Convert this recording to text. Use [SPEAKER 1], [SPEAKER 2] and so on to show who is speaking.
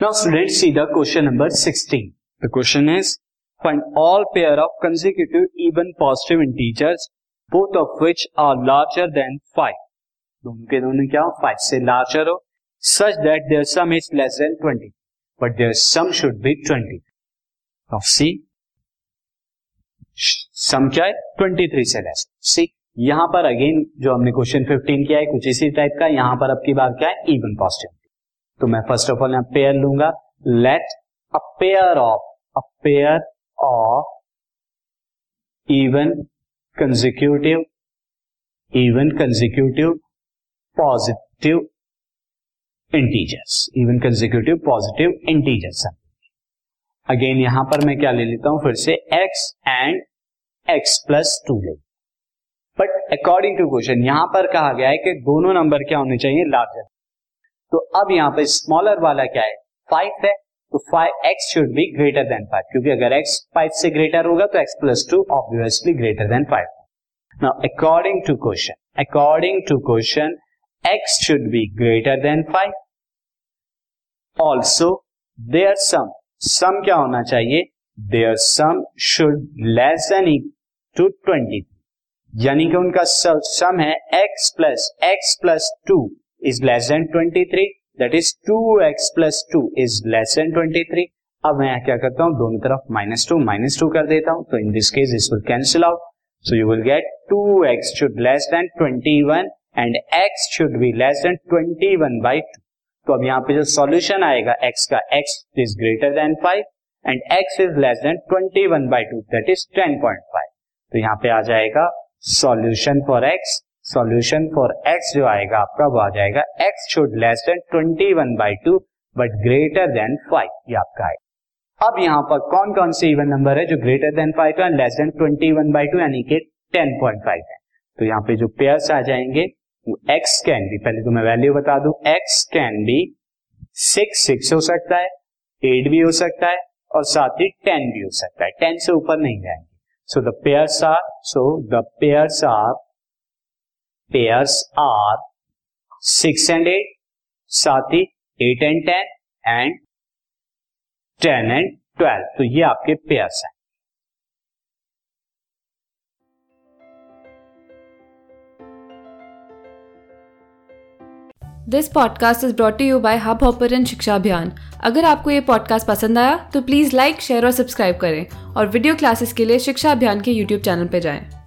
[SPEAKER 1] Now students see the question number 16. The question is find all pair of consecutive even positive integers both of which are larger than 5. दोनों के दोनों क्या हो 5 से larger हो such that their sum is less than 20 but their sum should be 20. Now see सम क्या है 23 से लेस सी यहाँ पर अगेन जो हमने क्वेश्चन 15 किया है कुछ इसी टाइप का यहाँ पर अब की बात क्या है इवन पॉजिटिव तो मैं फ़र्स्ट ऑफ़ ऑल यहाँ पेयर लूँगा. Let a pair of a pair of even consecutive even consecutive positive integers even consecutive positive integers again यहाँ पर मैं क्या ले लेता हूँ? फिर से x and x plus two ले बट अकॉर्डिंग टू क्वेश्चन यहाँ पर कहा गया है कि दोनों नंबर क्या होने चाहिए? लार्जर तो अब यहाँ पे स्मॉलर वाला क्या है? फाइव है तो five x should be greater than five क्योंकि अगर एक्स फाइव से ग्रेटर होगा तो x plus two obviously greater than five now according to question according to question x should be greater than five also there sum sum क्या होना चाहिए? There sum should less than two twenty यानी कि उनका sum है x plus x plus two is less than 23 that is 2x plus two is less than 23 अब मैं क्या करता हूँ? दोनों तरफ़ माइनस टू माइनस टू कर देता हूँ। तो in this case this will cancel out so you will get 2x should less than 21 and x should be less than 21 by two तो अब यहाँ पे जो सॉल्यूशन आएगा, x का, x is greater than 5 and x is less than 21 by two that is 10.5 तो यहाँ पे आ जाएगा solution for x solution for x जो आएगा, आपका वो आ जाएगा x should less than twenty one by two but greater than five ये आपका आएगा अब यहाँ पर कौन कौन से इवन नंबर है जो ग्रेटर देन फाइव है less than twenty one by two यानी कि टेन पॉइंट फाइव है। तो यहाँ पे जो पेयर्स आ जाएँगे, वो एक्स कैन बी पहले तो मैं वैल्यू बता दू x can be six six हो सकता है एट भी हो सकता है, और साथ ही टेन भी हो सकता है। टेन से ऊपर नहीं जाएँगे। So the pairs are so the pairs are pairs are six and eight साथ ही eight and ten and ten and twelve तो ये आपके पेयर्स हैं।
[SPEAKER 2] This podcast is brought you by Hubhopper Shiksha Abhiyan अगर आपको ये पॉडकास्ट पसंद आया तो प्लीज़ लाइक शेयर और सब्सक्राइब करें और वीडियो क्लासेस के लिए शिक्षा अभियान के यूट्यूब चैनल पर जाएँ।